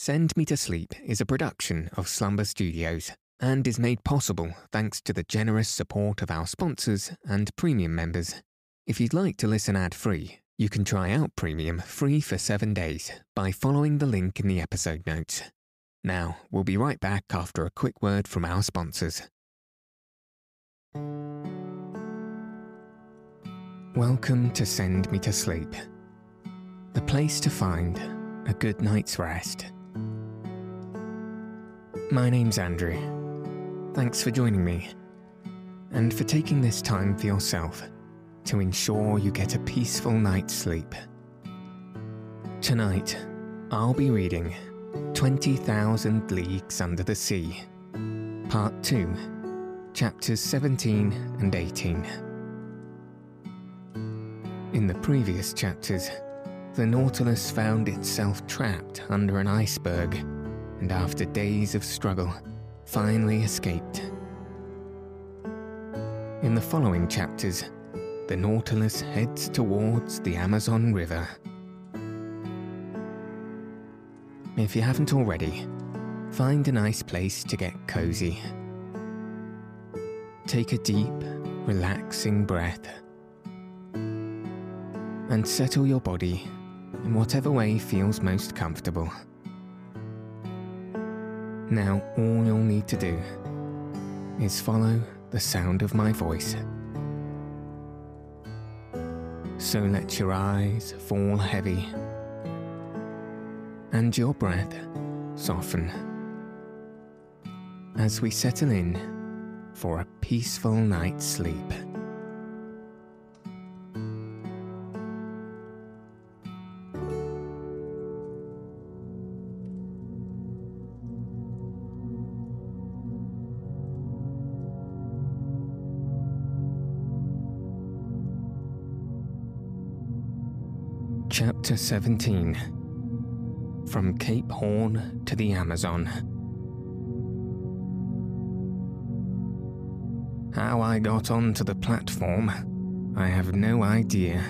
Send Me to Sleep is a production of Slumber Studios and is made possible thanks to the generous support of our sponsors and premium members. If you'd like to listen ad free, you can try out Premium free for seven days by following the link in the episode notes. Now, we'll be right back after a quick word from our sponsors. Welcome to Send Me to Sleep, the place to find a good night's rest. My name's Andrew. Thanks for joining me, and for taking this time for yourself to ensure you get a peaceful night's sleep. Tonight, I'll be reading 20,000 Leagues Under the Sea, Part 2, Chapters 17 and 18. In the previous chapters, the Nautilus found itself trapped under an iceberg and after days of struggle, finally escaped. In the following chapters, the Nautilus heads towards the Amazon River. If you haven't already, find a nice place to get cozy. Take a deep, relaxing breath and settle your body in whatever way feels most comfortable. Now, all you'll need to do is follow the sound of my voice. So let your eyes fall heavy and your breath soften as we settle in for a peaceful night's sleep. 17 From Cape Horn to the Amazon. How I got onto the platform, I have no idea.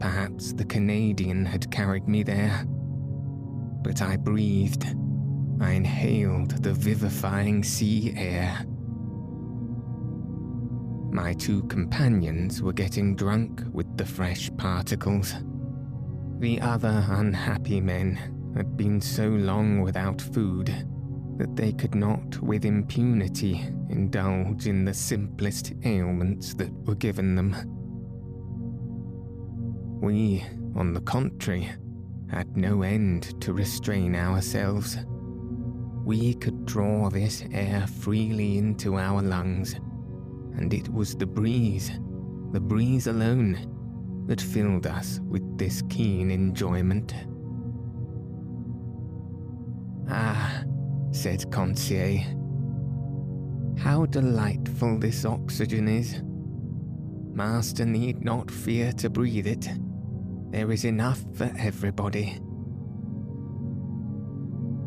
Perhaps the Canadian had carried me there. But I breathed. I inhaled the vivifying sea air. My two companions were getting drunk with the fresh particles. The other unhappy men had been so long without food that they could not with impunity indulge in the simplest ailments that were given them. We, on the contrary, had no end to restrain ourselves. We could draw this air freely into our lungs, and it was the breeze, the breeze alone, that filled us with this keen enjoyment. Ah, said Conseil, how delightful this oxygen is. Master need not fear to breathe it. There is enough for everybody.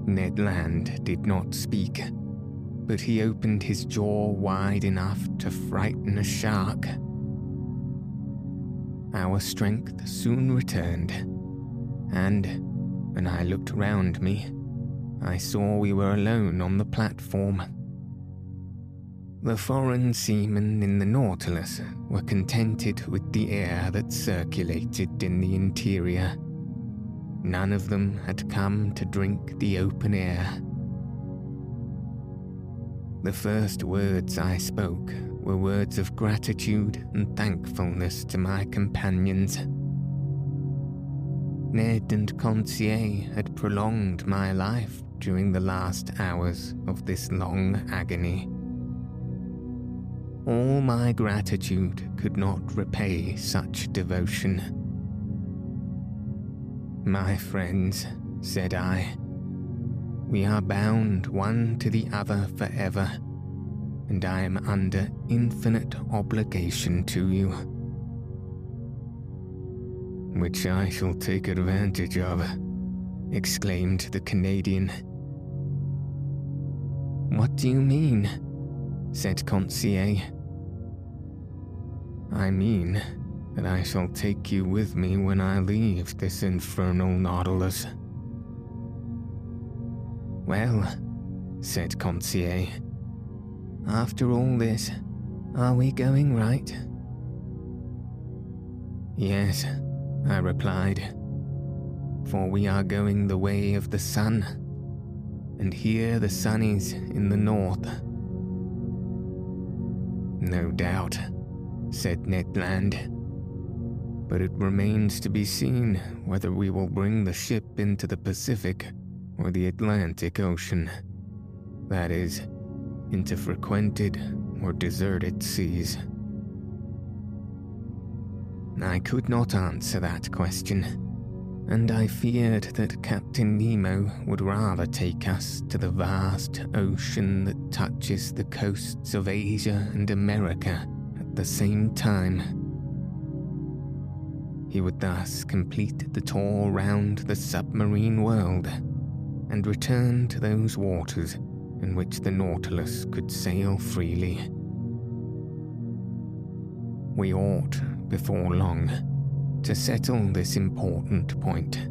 Ned Land did not speak, but he opened his jaw wide enough to frighten a shark. Our strength soon returned, and when I looked round me, I saw we were alone on the platform. The foreign seamen in the Nautilus were contented with the air that circulated in the interior. None of them had come to drink the open air. The first words I spoke were words of gratitude and thankfulness to my companions. Ned and Conseil had prolonged my life during the last hours of this long agony. All my gratitude could not repay such devotion. My friends, said I, we are bound one to the other forever and I am under infinite obligation to you. Which I shall take advantage of, exclaimed the Canadian. What do you mean? said Conseil. I mean that I shall take you with me when I leave this infernal Nautilus. Well, said Conseil, after all this, are we going right? Yes, I replied, for we are going the way of the sun, and here the sun is in the north. No doubt, said Ned Land. But it remains to be seen whether we will bring the ship into the Pacific or the Atlantic Ocean. That is, into frequented or deserted seas. I could not answer that question, and I feared that Captain Nemo would rather take us to the vast ocean that touches the coasts of Asia and America at the same time. He would thus complete the tour round the submarine world and return to those waters in which the Nautilus could sail freely. We ought, before long, to settle this important point.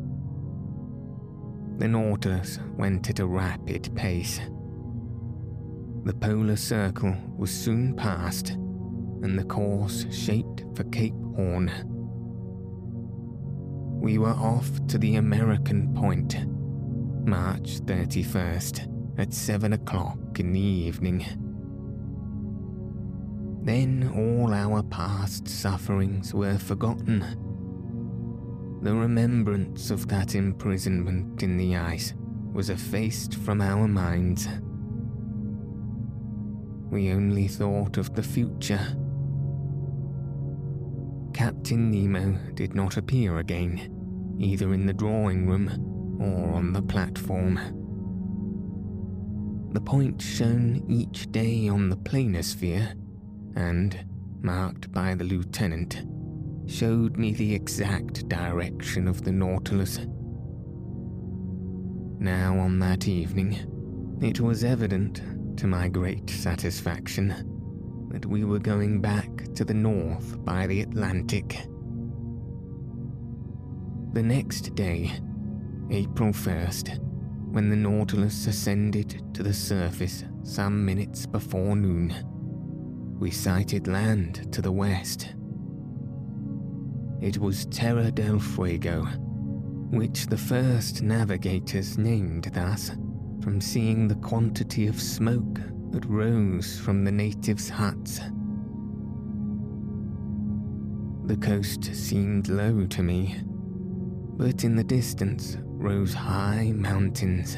The Nautilus went at a rapid pace. The polar circle was soon passed, and the course shaped for Cape Horn. We were off to the American point, March 31st at seven o'clock in the evening. Then all our past sufferings were forgotten. The remembrance of that imprisonment in the ice was effaced from our minds. We only thought of the future. Captain Nemo did not appear again, either in the drawing room or on the platform. The point shown each day on the planisphere, and marked by the lieutenant, showed me the exact direction of the Nautilus. Now, on that evening, it was evident, to my great satisfaction, that we were going back to the north by the Atlantic. The next day, April 1st, when the Nautilus ascended to the surface some minutes before noon. We sighted land to the west. It was Terra del Fuego, which the first navigators named thus from seeing the quantity of smoke that rose from the natives' huts. The coast seemed low to me, but in the distance rose high mountains.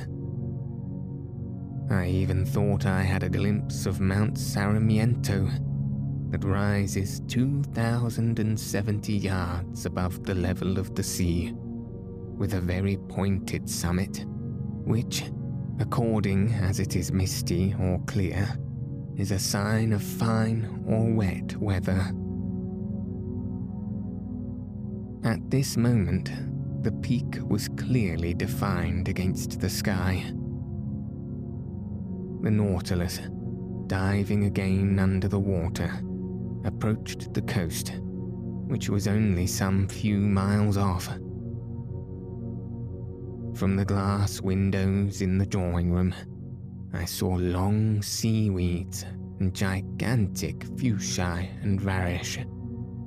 I even thought I had a glimpse of Mount Sarmiento that rises 2,070 yards above the level of the sea, with a very pointed summit, which, according as it is misty or clear, is a sign of fine or wet weather. At this moment, the peak was clearly defined against the sky. The Nautilus, diving again under the water, approached the coast, which was only some few miles off. From the glass windows in the drawing room, I saw long seaweeds and gigantic fuchsiae and varish,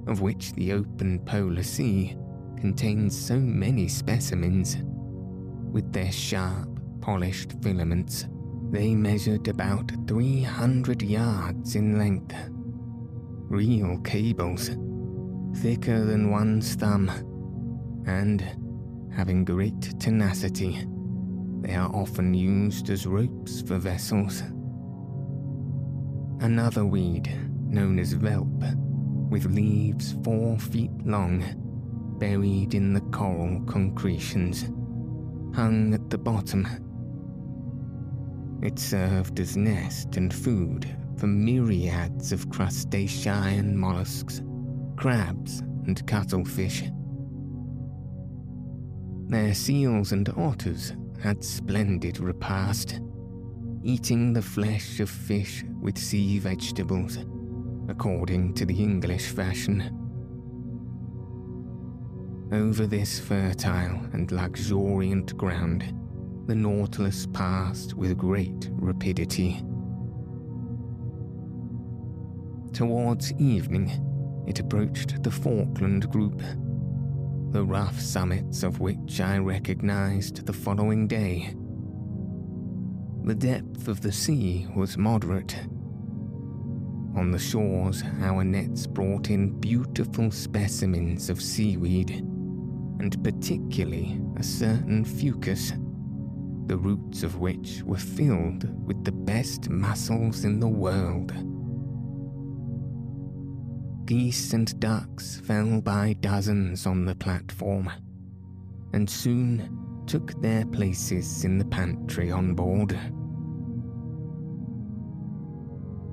of which the open polar sea contains so many specimens. With their sharp, polished filaments, they measured about 300 yards in length. Real cables, thicker than one's thumb, and, having great tenacity, they are often used as ropes for vessels. Another weed, known as velp, with leaves four feet long, buried in the coral concretions, hung at the bottom. It served as nest and food for myriads of crustacean mollusks, crabs, and cuttlefish. There seals and otters had splendid repast, eating the flesh of fish with sea vegetables, according to the English fashion. Over this fertile and luxuriant ground, the Nautilus passed with great rapidity. Towards evening, it approached the Falkland Group, the rough summits of which I recognized the following day. The depth of the sea was moderate. On the shores, our nets brought in beautiful specimens of seaweed, and particularly a certain fucus, the roots of which were filled with the best mussels in the world geese and ducks fell by dozens on the platform, and soon took their places in the pantry on board.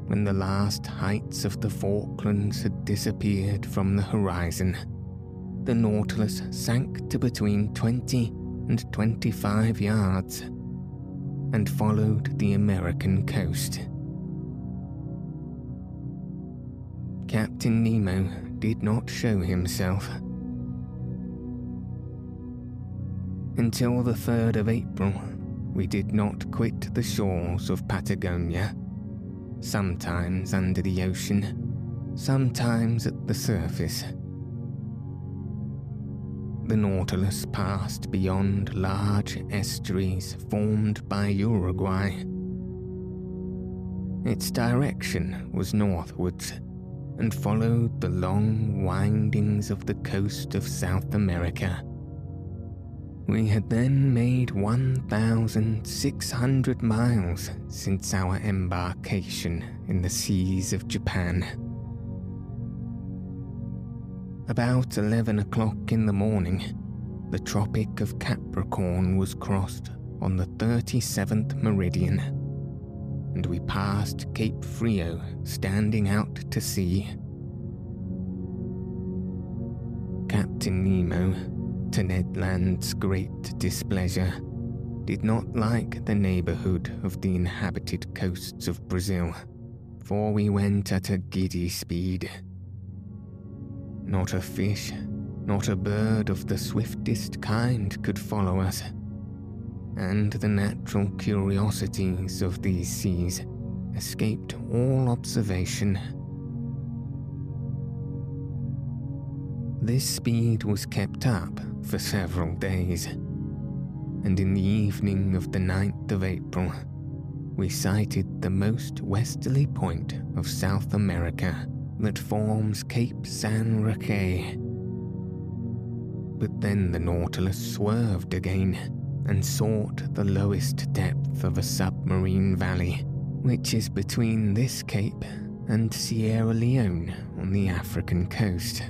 When the last heights of the Falklands had disappeared from the horizon, the Nautilus sank to between 20 and 25 yards and followed the American coast. Captain Nemo did not show himself. Until the 3rd of April, we did not quit the shores of Patagonia, sometimes under the ocean, sometimes at the surface. The Nautilus passed beyond large estuaries formed by Uruguay. Its direction was northwards and followed the long windings of the coast of South America. We had then made 1,600 miles since our embarkation in the seas of Japan. About 11 o'clock in the morning, the Tropic of Capricorn was crossed on the 37th meridian and we passed Cape Frio standing out to sea. Captain Nemo, to Ned Land's great displeasure, did not like the neighbourhood of the inhabited coasts of Brazil, for we went at a giddy speed. Not a fish, not a bird of the swiftest kind could follow us and the natural curiosities of these seas escaped all observation. This speed was kept up for several days, and in the evening of the 9th of April, we sighted the most westerly point of South America that forms Cape San Roque. But then the Nautilus swerved again and sought the lowest depth of a submarine valley, which is between this cape and Sierra Leone on the African coast.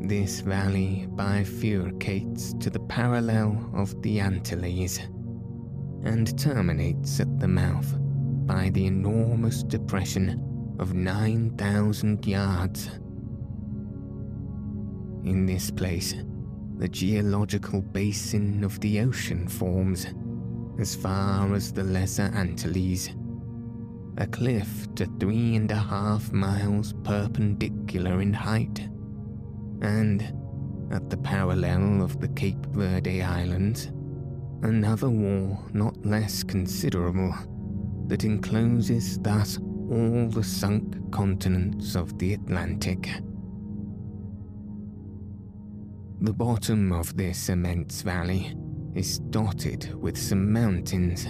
This valley bifurcates to the parallel of the Antilles and terminates at the mouth by the enormous depression of 9,000 yards. In this place, the geological basin of the ocean forms, as far as the Lesser Antilles. A cliff to three and a half miles perpendicular in height, and at the parallel of the Cape Verde Islands, another wall not less considerable that encloses thus all the sunk continents of the Atlantic. The bottom of this immense valley is dotted with some mountains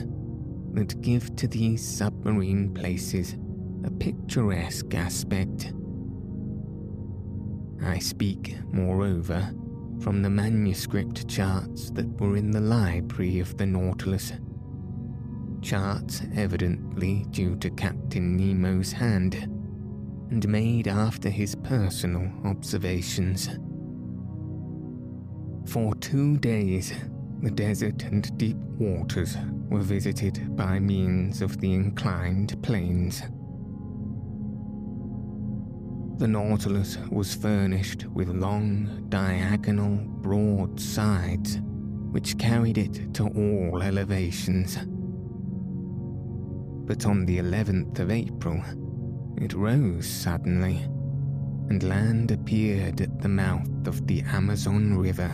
that give to these submarine places a picturesque aspect. I speak, moreover, from the manuscript charts that were in the library of the Nautilus. Charts evidently due to Captain Nemo's hand and made after his personal observations. For two days, the desert and deep waters were visited by means of the inclined planes. The Nautilus was furnished with long, diagonal, broad sides, which carried it to all elevations. But on the 11th of April, it rose suddenly, and land appeared at the mouth of the Amazon River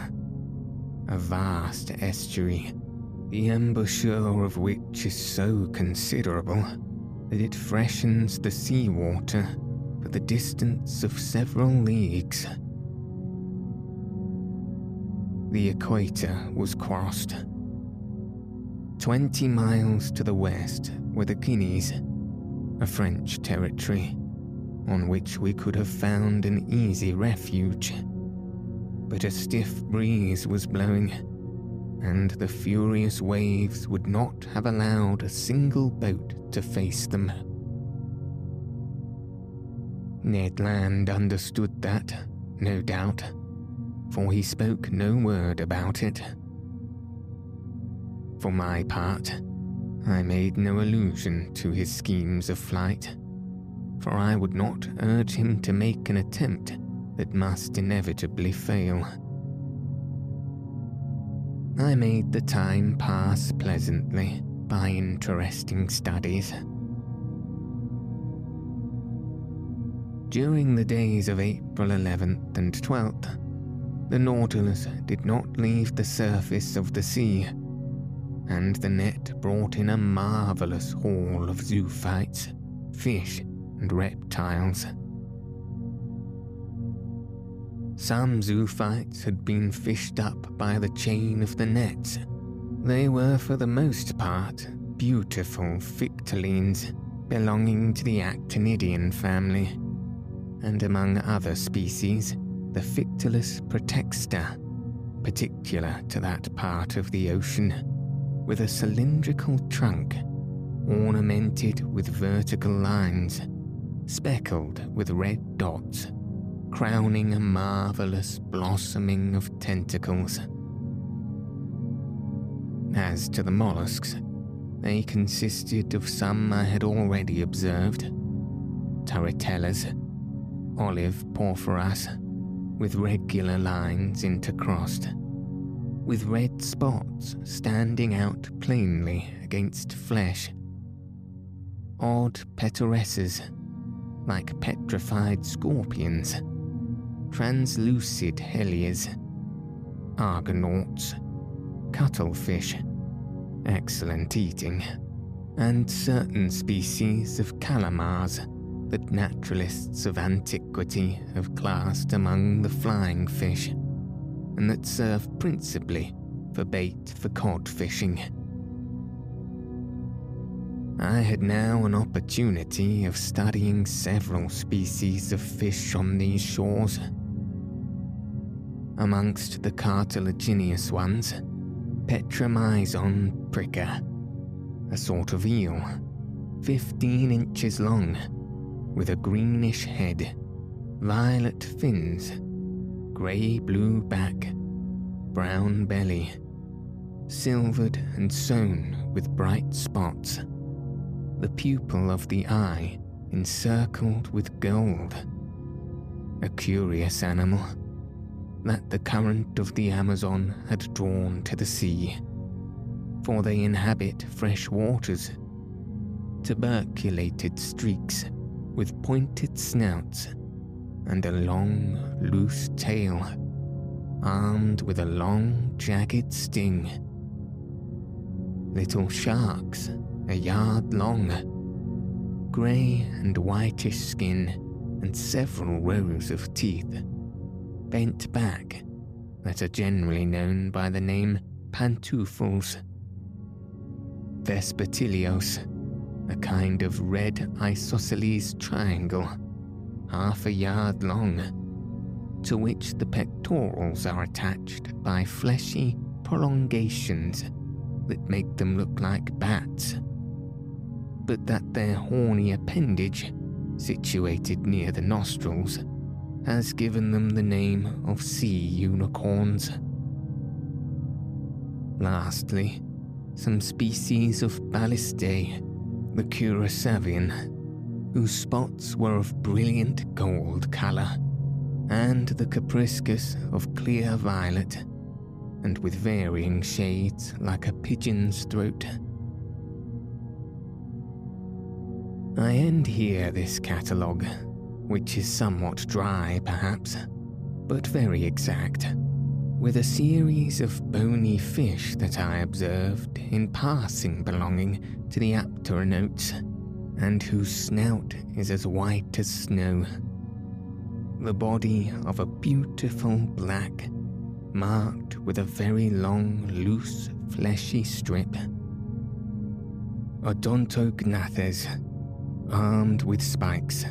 a vast estuary, the embouchure of which is so considerable that it freshens the seawater for the distance of several leagues. The equator was crossed. Twenty miles to the west were the Guianas, a French territory, on which we could have found an easy refuge. But a stiff breeze was blowing, and the furious waves would not have allowed a single boat to face them. Ned Land understood that, no doubt, for he spoke no word about it. For my part, I made no allusion to his schemes of flight, for I would not urge him to make an attempt that must inevitably fail. I made the time pass pleasantly by interesting studies. During the days of April 11th and 12th, the Nautilus did not leave the surface of the sea, and the net brought in a marvelous haul of zoophytes, fish, and reptiles. Some zoophytes had been fished up by the chain of the nets. They were, for the most part, beautiful phyctolines belonging to the actinidian family, and among other species, the Phyctolus praetexta, particular to that part of the ocean, with a cylindrical trunk ornamented with vertical lines, speckled with red dots, crowning a marvelous blossoming of tentacles. As to the mollusks, they consisted of some I had already observed turritellas, olive porphyras, with regular lines intercrossed, with red spots standing out plainly against flesh. Odd pteroceras, like petrified scorpions, translucid helias, argonauts, cuttlefish, excellent eating, and certain species of calamars that naturalists of antiquity have classed among the flying fish, and that serve principally for bait for cod fishing. I had now an opportunity of studying several species of fish on these shores. Amongst the cartilaginous ones, Petromyzon pricker, a sort of eel, 15 inches long with a greenish head, violet fins, grey blue back, brown belly, silvered and sown with bright spots, the pupil of the eye encircled with gold. A curious animal that the current of the Amazon had drawn to the sea, for they inhabit fresh waters, tuberculated streaks with pointed snouts and a long, loose tail, armed with a long, jagged sting. Little sharks, a yard long, grey and whitish skin, and several rows of teeth, bent back, that are generally known by the name pantoufles. Vespertilios, a kind of red isosceles triangle, half a yard long, to which the pectorals are attached by fleshy prolongations that make them look like bats, but that their horny appendage, situated near the nostrils, has given them the name of sea unicorns. Lastly, some species of ballistae the Curasavian, whose spots were of brilliant gold colour, and the Capriscus of clear violet, and with varying shades like a pigeon's throat. I end here this catalogue, which is somewhat dry perhaps, but very exact, with a series of bony fish that I observed in passing belonging to the apteronotes, and whose snout is as white as snow. The body of a beautiful black, marked with a very long, loose, fleshy strip. Odontognathes, armed with spikes,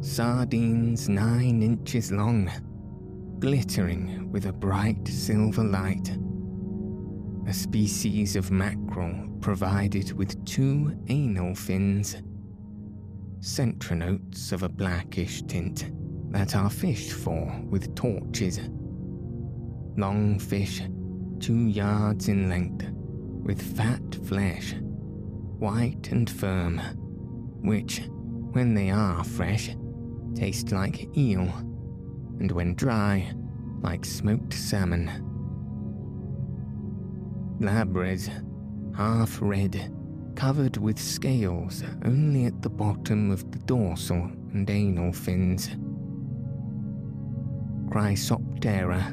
sardines nine inches long, glittering with a bright silver light. A species of mackerel provided with two anal fins, centronotes of a blackish tint that are fished for with torches. Long fish, two yards in length, with fat flesh, white and firm, which, when they are fresh, taste like eel and when dry, like smoked salmon. Labres, half red, covered with scales only at the bottom of the dorsal and anal fins. Chrysoptera,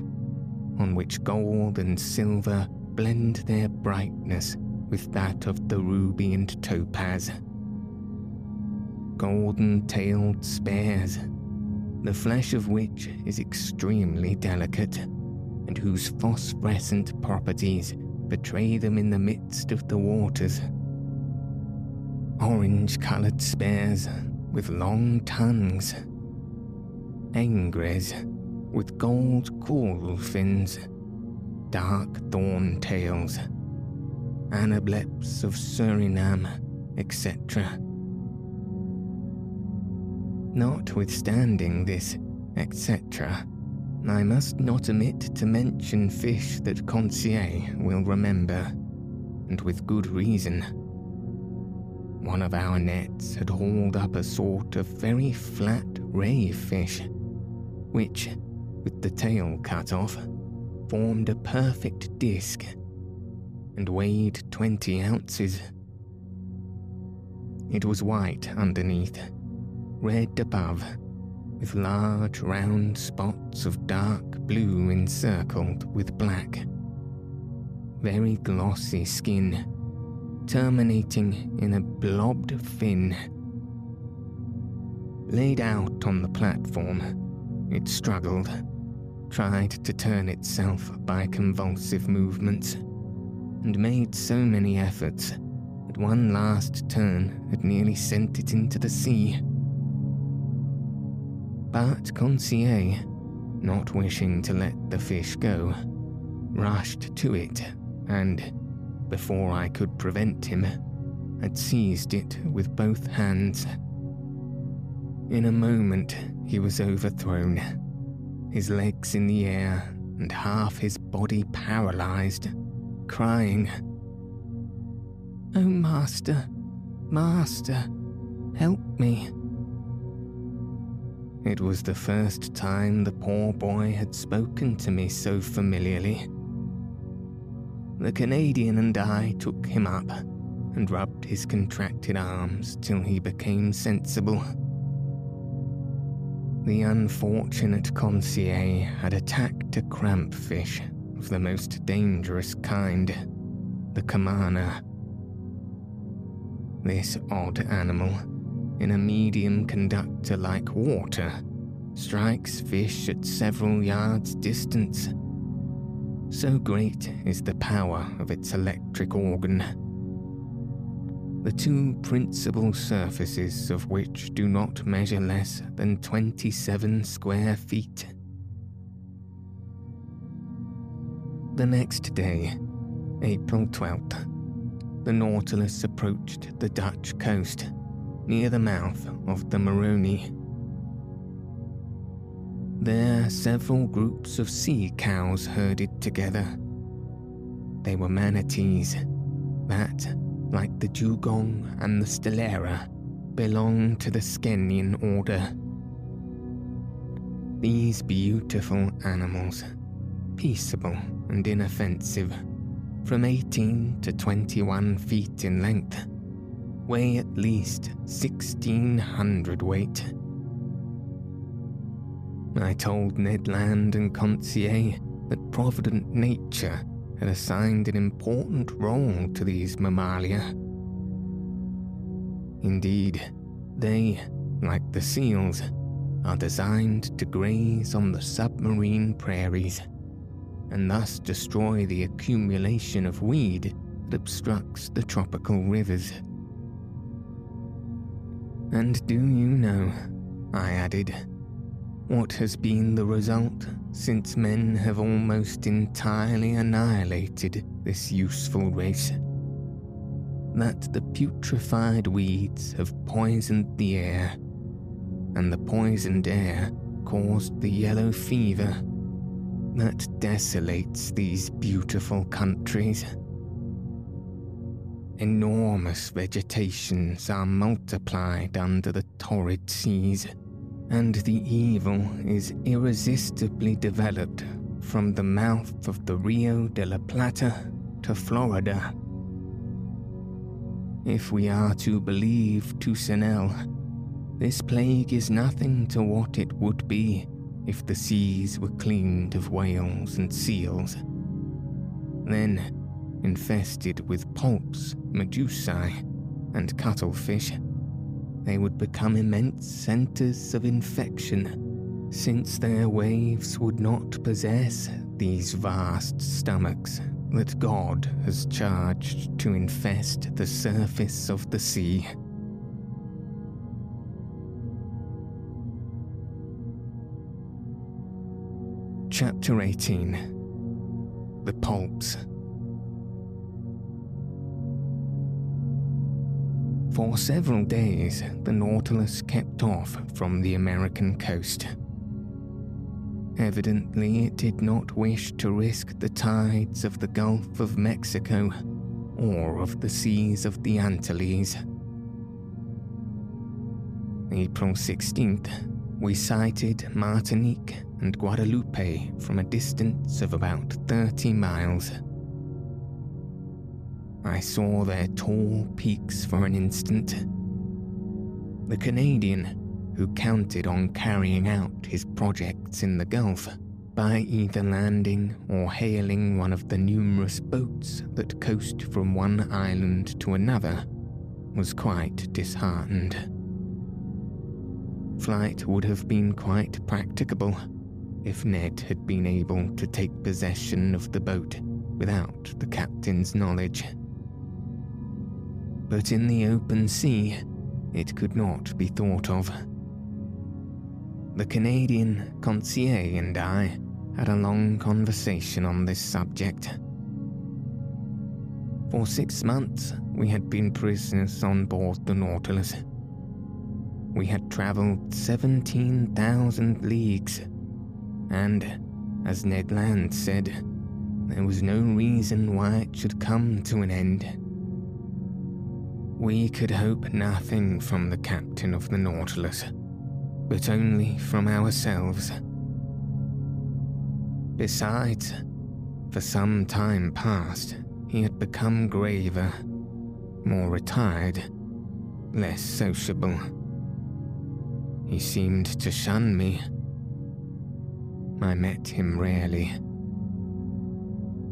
on which gold and silver blend their brightness with that of the ruby and topaz. Golden tailed spares the flesh of which is extremely delicate, and whose phosphorescent properties betray them in the midst of the waters. Orange coloured spares with long tongues, angres with gold coral fins, dark thorn tails, anableps of Suriname, etc. Notwithstanding this, etc., I must not omit to mention fish that Conseil will remember, and with good reason. One of our nets had hauled up a sort of very flat ray fish, which, with the tail cut off, formed a perfect disc and weighed 20 ounces. It was white underneath red above, with large round spots of dark blue encircled with black. Very glossy skin, terminating in a blobbed fin. Laid out on the platform, it struggled, tried to turn itself by convulsive movements, and made so many efforts that one last turn had nearly sent it into the sea. But Conseil, not wishing to let the fish go, rushed to it and, before I could prevent him, had seized it with both hands. In a moment, he was overthrown, his legs in the air and half his body paralyzed, crying, Oh, Master, Master, help me. It was the first time the poor boy had spoken to me so familiarly. The Canadian and I took him up and rubbed his contracted arms till he became sensible. The unfortunate Conseil had attacked a crampfish of the most dangerous kind, the cumana. This odd animal in a medium conductor like water strikes fish at several yards' distance. So great is the power of its electric organ. The two principal surfaces of which do not measure less than 27 square feet. The next day, April 12th, the Nautilus approached the Dutch coast near the mouth of the Maroni. There, several groups of sea cows herded together. They were manatees that, like the dugong and the stellara, belong to the Sirenian order. These beautiful animals, peaceable and inoffensive, from 18 to 21 feet in length, weigh at least 1600 weight. I told Ned Land and Conseil that provident nature had assigned an important role to these mammalia. Indeed, they, like the seals, are designed to graze on the submarine prairies and thus destroy the accumulation of weed that obstructs the tropical rivers. And do you know, I added, what has been the result since men have almost entirely annihilated this useful race? That the putrefied weeds have poisoned the air, and the poisoned air caused the yellow fever that desolates these beautiful countries. Enormous vegetations are multiplied under the torrid seas and the evil is irresistibly developed from the mouth of the Rio de la Plata to Florida. If we are to believe Toussenel, this plague is nothing to what it would be if the seas were cleaned of whales and seals. Then, infested with poulps, medusae, and cuttlefish, they would become immense centres of infection, since their waves would not possess these vast stomachs that God has charged to infest the surface of the sea. Chapter 18 The Poulps For several days, the Nautilus kept off from the American coast. Evidently, it did not wish to risk the tides of the Gulf of Mexico or of the seas of the Antilles. April 16th, we sighted Martinique and Guadeloupe from a distance of about 30 miles. I saw their tall peaks for an instant. The Canadian, who counted on carrying out his projects in the Gulf by either landing or hailing one of the numerous boats that coast from one island to another, was quite disheartened. Flight would have been quite practicable if Ned had been able to take possession of the boat without the captain's knowledge but in the open sea, it could not be thought of. The Canadian Conseil and I had a long conversation on this subject. For six months, we had been prisoners on board the Nautilus. We had travelled 17,000 leagues, and, as Ned Land said, there was no reason why it should come to an end. We could hope nothing from the captain of the Nautilus, but only from ourselves. Besides, for some time past, he had become graver, more retired, less sociable. He seemed to shun me. I met him rarely.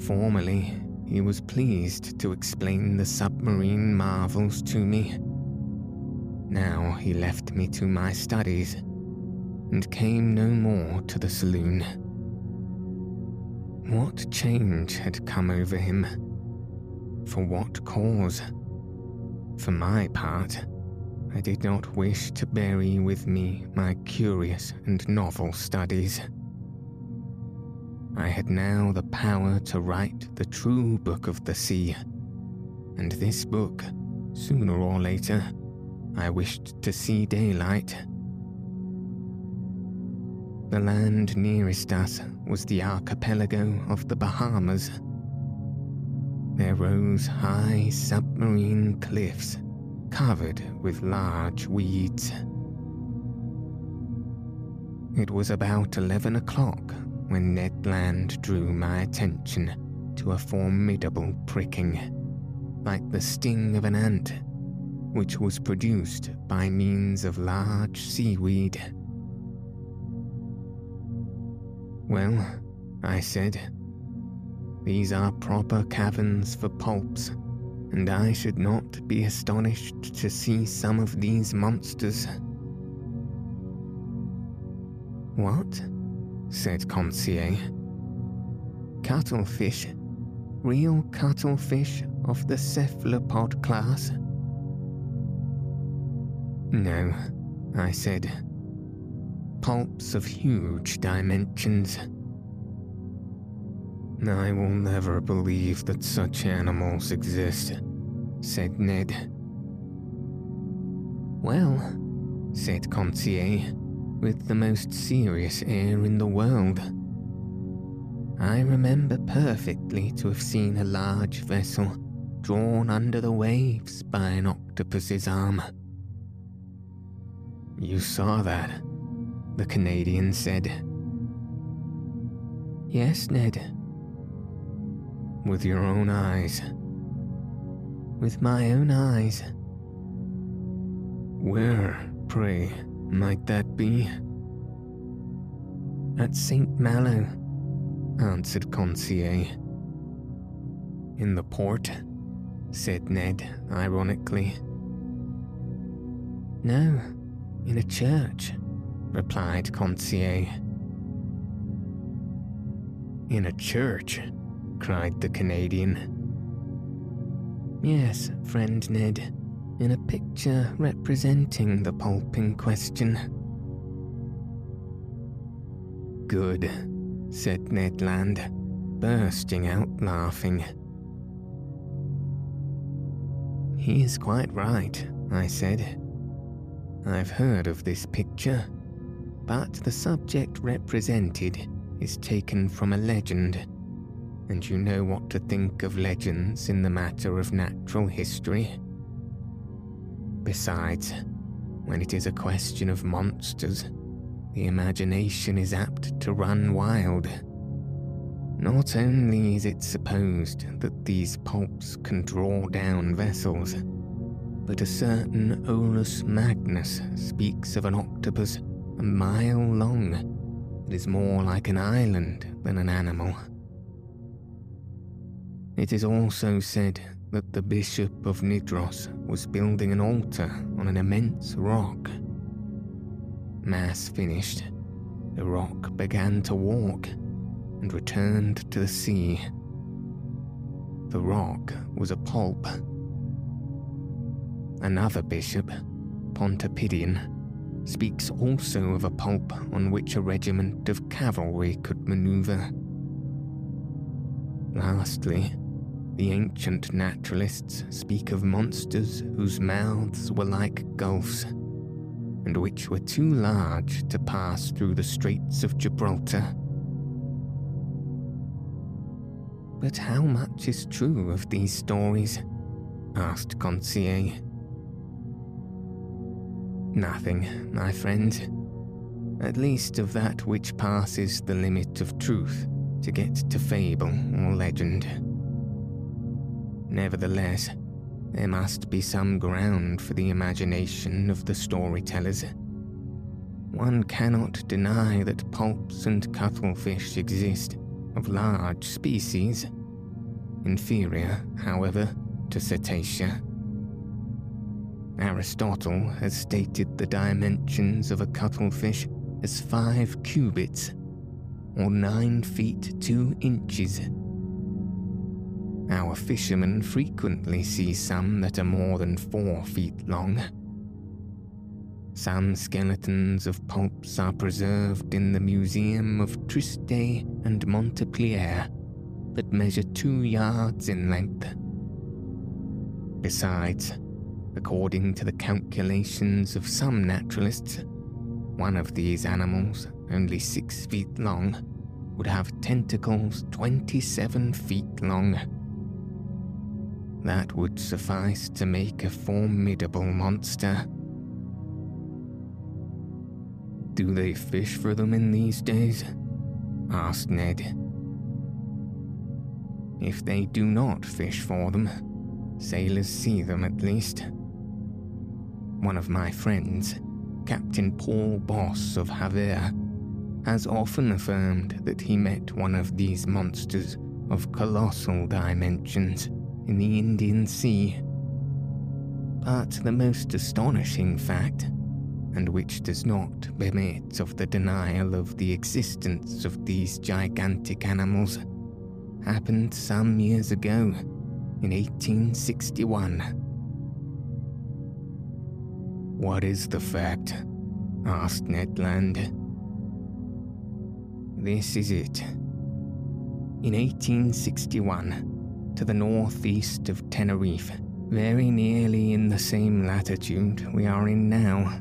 Formerly, he was pleased to explain the submarine marvels to me. Now he left me to my studies and came no more to the saloon. What change had come over him? For what cause? For my part, I did not wish to bury with me my curious and novel studies. I had now the power to write the true book of the sea. And this book, sooner or later, I wished to see daylight. The land nearest us was the archipelago of the Bahamas. There rose high submarine cliffs covered with large weeds. It was about 11 o'clock when Ned Land drew my attention to a formidable pricking, like the sting of an ant, which was produced by means of large seaweed. Well, I said. These are proper caverns for poulps, and I should not be astonished to see some of these monsters. What? Said Conseil. Cuttlefish? Real cuttlefish of the cephalopod class? No, I said. Poulps of huge dimensions. I will never believe that such animals exist, said Ned. Well, said Conseil, with the most serious air in the world. I remember perfectly to have seen a large vessel drawn under the waves by an octopus's arm. You saw that, the Canadian said. Yes, Ned, with your own eyes. With my own eyes. Where, pray, might that be? At St. Malo, answered Conseil. In the port, said Ned ironically. No, in a church, replied Conseil. In a church? cried the Canadian. Yes, friend Ned, in a picture representing the poulp in question. Good, said Ned Land, bursting out laughing. He is quite right, I said. I've heard of this picture, but the subject represented is taken from a legend and you know what to think of legends in the matter of natural history. Besides, when it is a question of monsters, the imagination is apt to run wild. Not only is it supposed that these poulps can draw down vessels, but a certain Olaus Magnus speaks of an octopus a mile long that is more like an island than an animal. It is also said that the Bishop of Nidros was building an altar on an immense rock. Mass finished, the rock began to walk and returned to the sea. The rock was a poulp. Another bishop, Pontoppidan, speaks also of a poulp on which a regiment of cavalry could maneuver. Lastly, the ancient naturalists speak of monsters whose mouths were like gulfs, and which were too large to pass through the Straits of Gibraltar. But how much is true of these stories? asked Conseil. Nothing, my friend. At least of that which passes the limit of truth to get to fable or legend. Nevertheless, there must be some ground for the imagination of the storytellers. One cannot deny that poulps and cuttlefish exist of large species, inferior, however, to cetacea. Aristotle has stated the dimensions of a cuttlefish as five cubits, or nine feet two inches our fishermen frequently see some that are more than four feet long. Some skeletons of poulps are preserved in the Museum of Trieste and Montpellier that measure two yards in length. Besides, according to the calculations of some naturalists, one of these animals, only six feet long, would have tentacles 27 feet long that would suffice to make a formidable monster. Do they fish for them in these days? asked Ned. If they do not fish for them, sailors see them at least. One of my friends, Captain Paul Bos of Havre, has often affirmed that he met one of these monsters of colossal dimensions in the Indian Sea. But the most astonishing fact, and which does not permit of the denial of the existence of these gigantic animals, happened some years ago in 1861. What is the fact? asked Ned Land. This is it. In 1861, to the northeast of Tenerife, very nearly in the same latitude we are in now,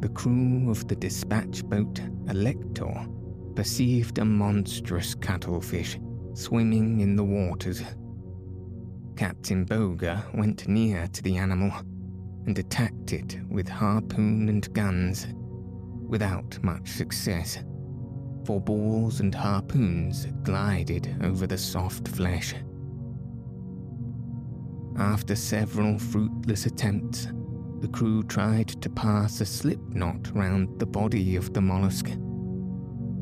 the crew of the dispatch boat Alecton perceived a monstrous cuttlefish swimming in the waters. Captain Bouguer went near to the animal and attacked it with harpoon and guns, without much success, for balls and harpoons glided over the soft flesh. After several fruitless attempts, the crew tried to pass a slip knot round the body of the mollusk.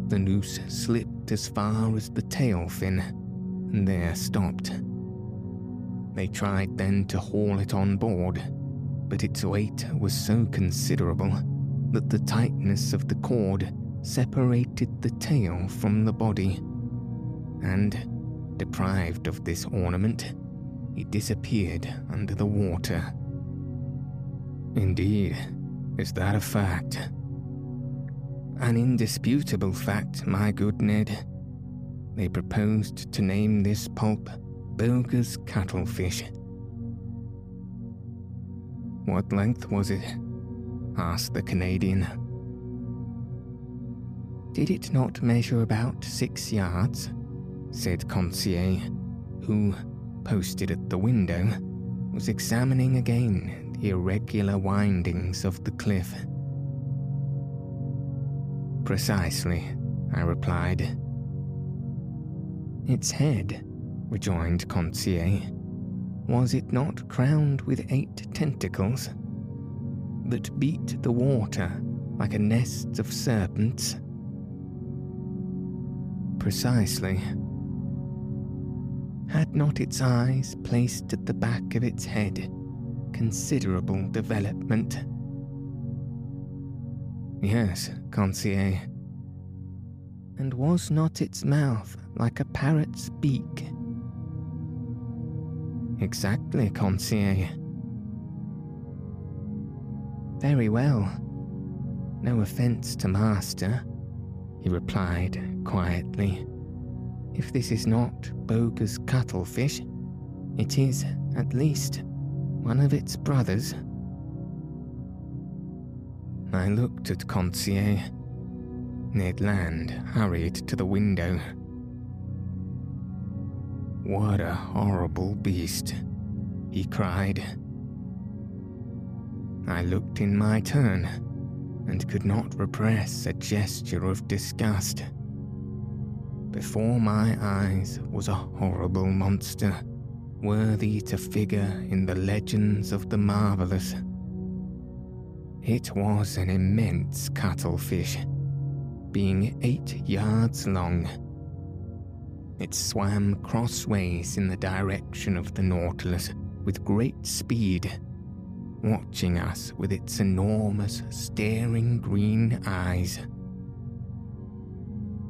The noose slipped as far as the tail fin, and there stopped. They tried then to haul it on board, but its weight was so considerable that the tightness of the cord separated the tail from the body, and, deprived of this ornament, it disappeared under the water. Indeed, is that a fact? An indisputable fact, my good Ned. They proposed to name this poulp Bouguer's cuttlefish. What length was it? asked the Canadian. Did it not measure about six yards? said Conseil, who, posted at the window, was examining again the irregular windings of the cliff. Precisely, I replied. Its head, rejoined Conseil, was it not crowned with eight tentacles that beat the water like a nest of serpents? Precisely. Had not its eyes placed at the back of its head considerable development? Yes, Conseil. And was not its mouth like a parrot's beak? Exactly, Conseil. Very well. No offense to Master, he replied quietly. If this is not Bouguer's cuttlefish, it is, at least, one of its brothers. I looked at Conseil. Ned Land hurried to the window. What a horrible beast, he cried. I looked in my turn and could not repress a gesture of disgust. Before my eyes was a horrible monster, worthy to figure in the legends of the marvelous. It was an immense cuttlefish, being eight yards long. It swam crossways in the direction of the Nautilus with great speed, watching us with its enormous, staring green eyes.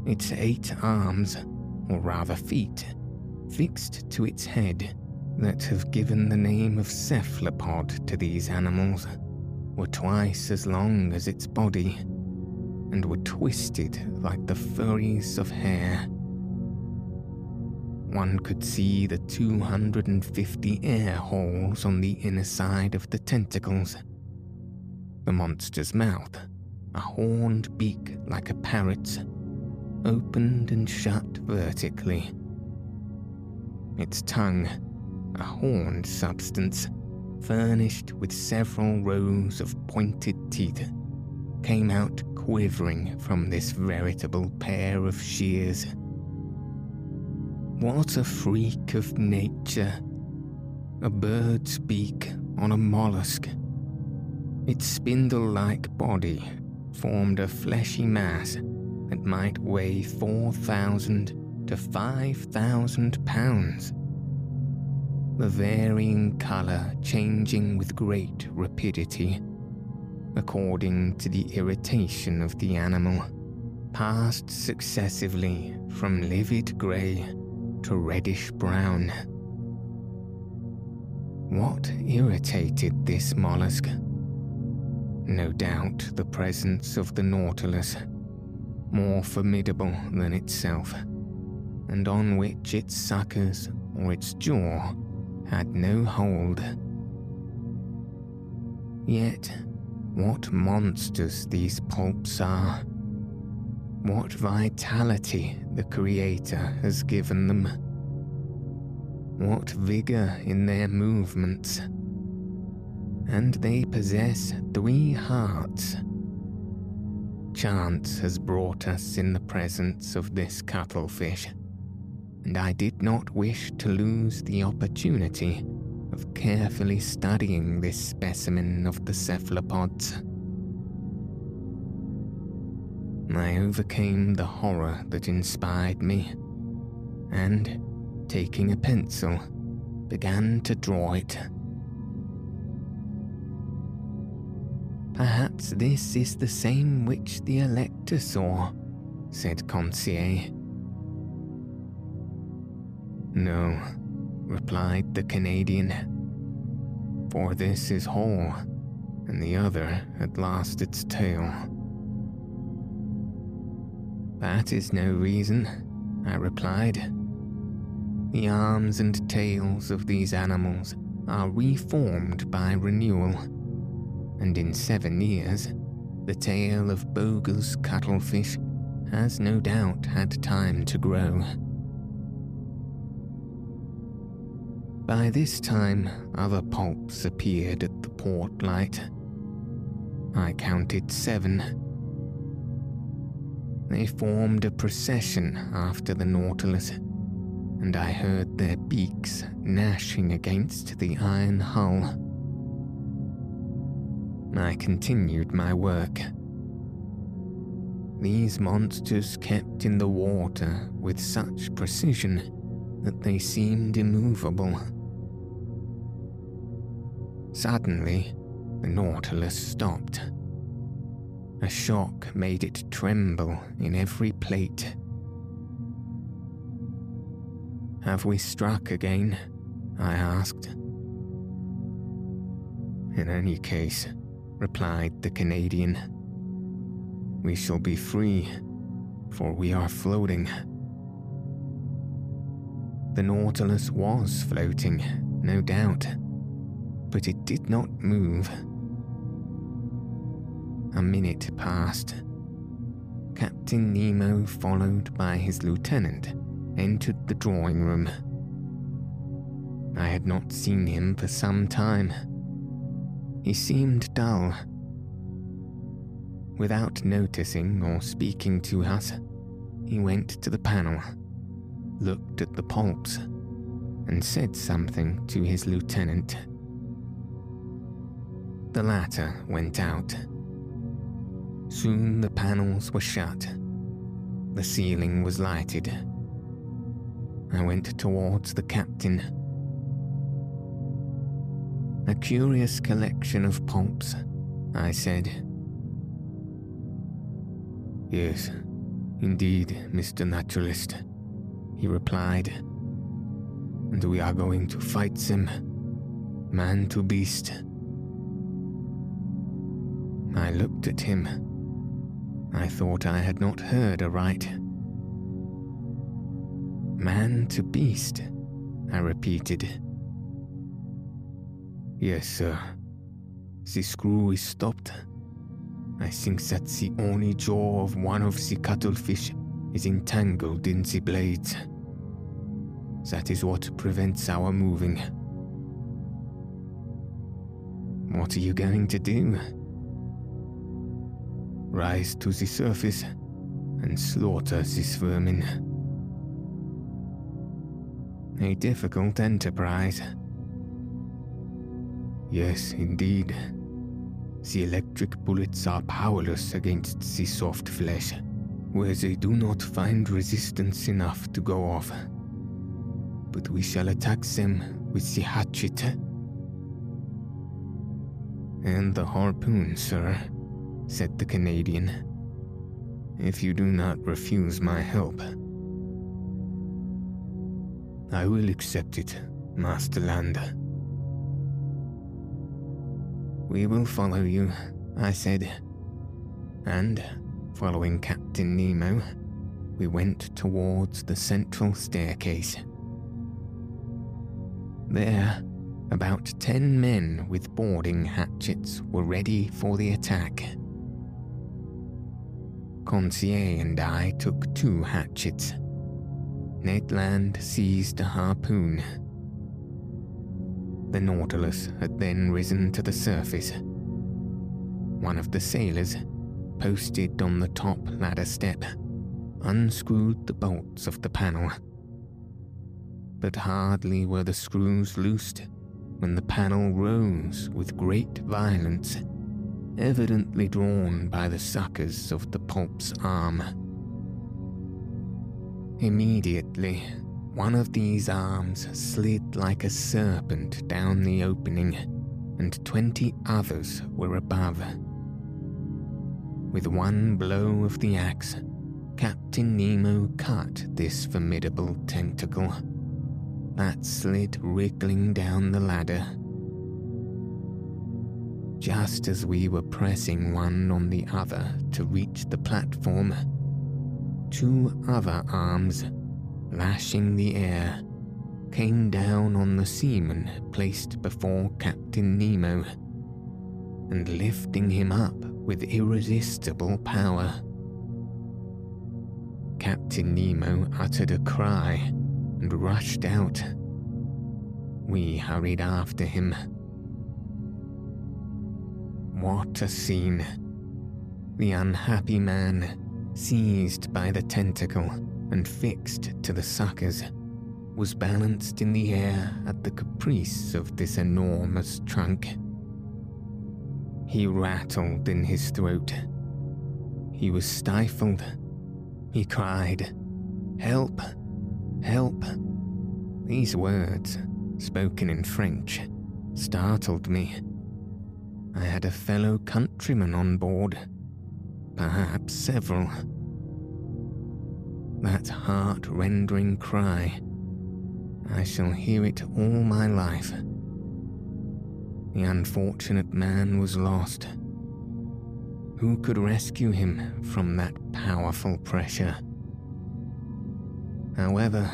Its eight arms, or rather feet, fixed to its head, that have given the name of cephalopod to these animals, were twice as long as its body, and were twisted like the Furies of hair. One could see the 250 air holes on the inner side of the tentacles. The monster's mouth, a horned beak like a parrot's, opened and shut vertically. Its tongue, a horned substance, furnished with several rows of pointed teeth, came out quivering from this veritable pair of shears. What a freak of nature! A bird's beak on a mollusk. Its spindle like body formed a fleshy mass that might weigh 4,000 to 5,000 pounds. The varying colour changing with great rapidity, according to the irritation of the animal, passed successively from livid grey to reddish brown. What irritated this mollusk? No doubt the presence of the Nautilus, more formidable than itself, and on which its suckers or its jaw had no hold. Yet, what monsters these poulps are! What vitality the Creator has given them! What vigour in their movements! and they possess three hearts. Chance has brought us in the presence of this cuttlefish, and I did not wish to lose the opportunity of carefully studying this specimen of the cephalopods. I overcame the horror that inspired me, and, taking a pencil, began to draw it. Perhaps this is the same which the Alecton saw, said Conseil. No, replied the Canadian, for this is whole, and the other had lost its tail. That is no reason, I replied. The arms and tails of these animals are reformed by renewal and in seven years, the tail of Bouguer's cuttlefish has no doubt had time to grow. By this time, other poulps appeared at the port light. I counted seven. They formed a procession after the Nautilus, and I heard their beaks gnashing against the iron hull. I continued my work. These monsters kept in the water with such precision that they seemed immovable. Suddenly, the Nautilus stopped. A shock made it tremble in every plate. Have we struck again? I asked. In any case, replied the Canadian. We shall be free, for we are floating. The Nautilus was floating, no doubt, but it did not move. A minute passed. Captain Nemo, followed by his lieutenant, entered the drawing room. I had not seen him for some time he seemed dull. Without noticing or speaking to us, he went to the panel, looked at the poulps, and said something to his lieutenant. The latter went out. Soon the panels were shut. The ceiling was lighted. I went towards the captain a curious collection of poulps, I said. Yes, indeed, Mr. Naturalist, he replied. And we are going to fight them, man to beast. I looked at him. I thought I had not heard aright. Man to beast, I repeated. Yes, sir. The screw is stopped. I think that the only jaw of one of the cuttlefish is entangled in the blades. That is what prevents our moving. What are you going to do? Rise to the surface and slaughter this vermin. A difficult enterprise. Yes, indeed. The electric bullets are powerless against the soft flesh. where they do not find resistance enough to go off. But we shall attack them with the hatchet. And the harpoon, sir, said the Canadian, if you do not refuse my help. I will accept it, Master Land. We will follow you, I said. And, following Captain Nemo, we went towards the central staircase. There, about ten men with boarding hatchets were ready for the attack. Conseil and I took two hatchets. Ned Land seized a harpoon. The Nautilus had then risen to the surface. One of the sailors, posted on the top ladder step, unscrewed the bolts of the panel but hardly were the screws loosed when the panel rose with great violence, evidently drawn by the suckers of the poulp's arm. Immediately, one of these arms slid like a serpent down the opening, and twenty others were above. With one blow of the axe, Captain Nemo cut this formidable tentacle that slid wriggling down the ladder. Just as we were pressing one on the other to reach the platform, two other arms, lashing the air, came down on the seaman placed before Captain Nemo, and lifting him up with irresistible power. Captain Nemo uttered a cry and rushed out. We hurried after him. What a scene! The unhappy man, seized by the tentacle and fixed to the suckers, was balanced in the air at the caprice of this enormous trunk. He rattled in his throat. He was stifled. He cried, Help! Help. These words, spoken in French, startled me. I had a fellow countryman on board, perhaps several. That heart rending cry, I shall hear it all my life. The unfortunate man was lost. Who could rescue him from that powerful pressure? However,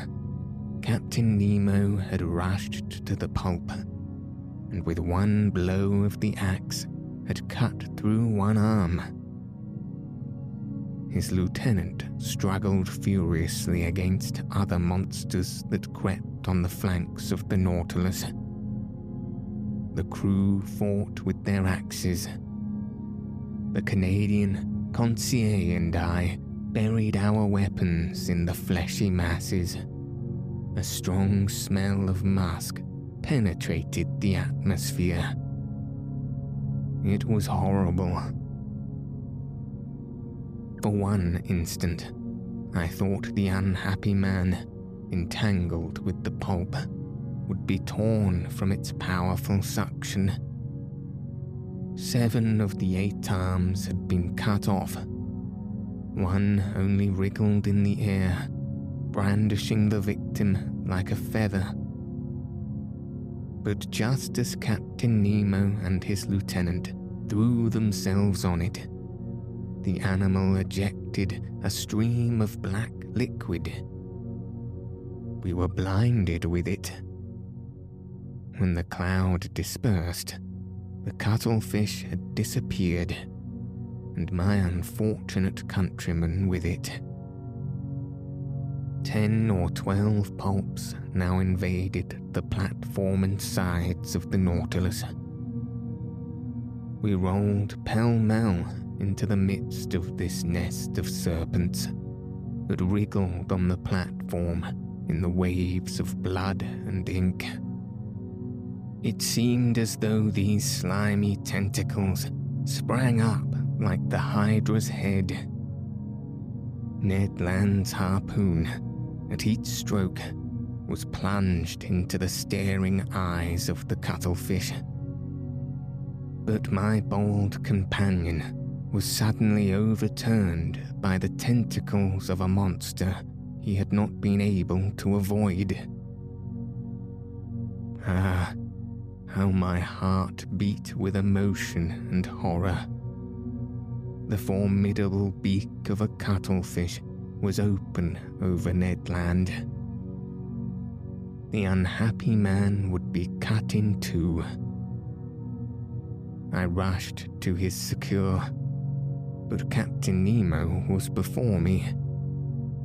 Captain Nemo had rushed to the poulp, and with one blow of the axe had cut through one arm. His lieutenant struggled furiously against other monsters that crept on the flanks of the Nautilus. The crew fought with their axes. The Canadian, Conseil, and I buried our weapons in the fleshy masses. A strong smell of musk penetrated the atmosphere. It was horrible. For one instant, I thought the unhappy man, entangled with the poulp, would be torn from its powerful suction. Seven of the eight arms had been cut off one only wriggled in the air, brandishing the victim like a feather. But just as Captain Nemo and his lieutenant threw themselves on it, the animal ejected a stream of black liquid. We were blinded with it. When the cloud dispersed, the cuttlefish had disappeared and my unfortunate countrymen with it. Ten or twelve poulps now invaded the platform and sides of the Nautilus. We rolled pell mell into the midst of this nest of serpents that wriggled on the platform in the waves of blood and ink. It seemed as though these slimy tentacles sprang up like the Hydra's head. Ned Land's harpoon, at each stroke, was plunged into the staring eyes of the cuttlefish. But my bold companion was suddenly overturned by the tentacles of a monster he had not been able to avoid. Ah, how my heart beat with emotion and horror. The formidable beak of a cuttlefish was open over Ned Land. The unhappy man would be cut in two. I rushed to his succor, but Captain Nemo was before me.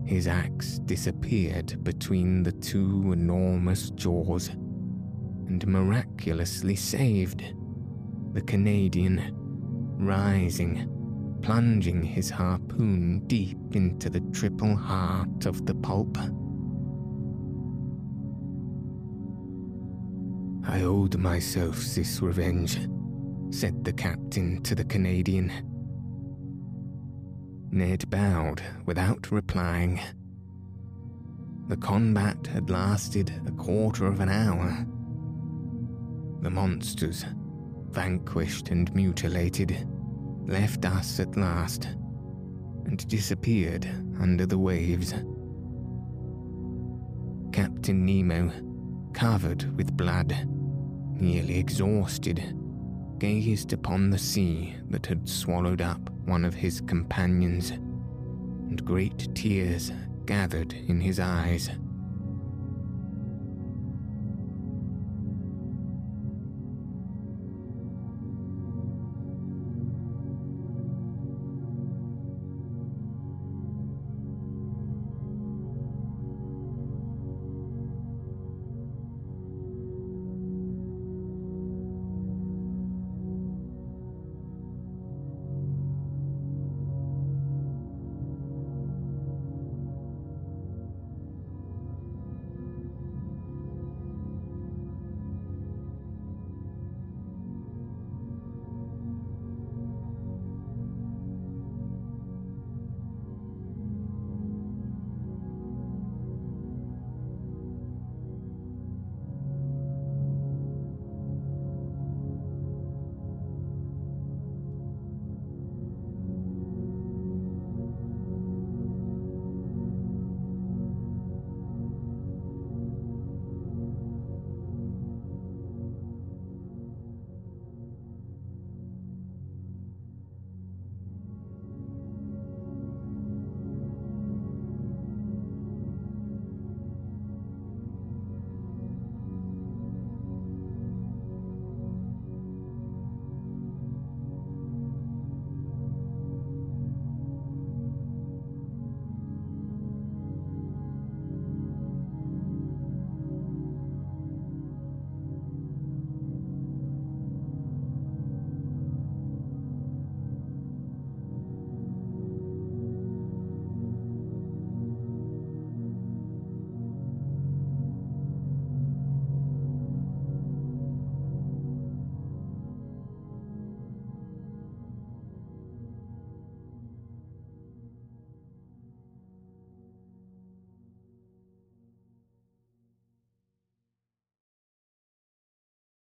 His axe disappeared between the two enormous jaws and miraculously saved the Canadian, rising, plunging his harpoon deep into the triple heart of the poulp. I owed myself this revenge, said the captain to the Canadian. Ned bowed without replying. The combat had lasted a quarter of an hour the monsters, vanquished and mutilated, left us at last and disappeared under the waves. Captain Nemo, covered with blood, nearly exhausted, gazed upon the sea that had swallowed up one of his companions, and great tears gathered in his eyes.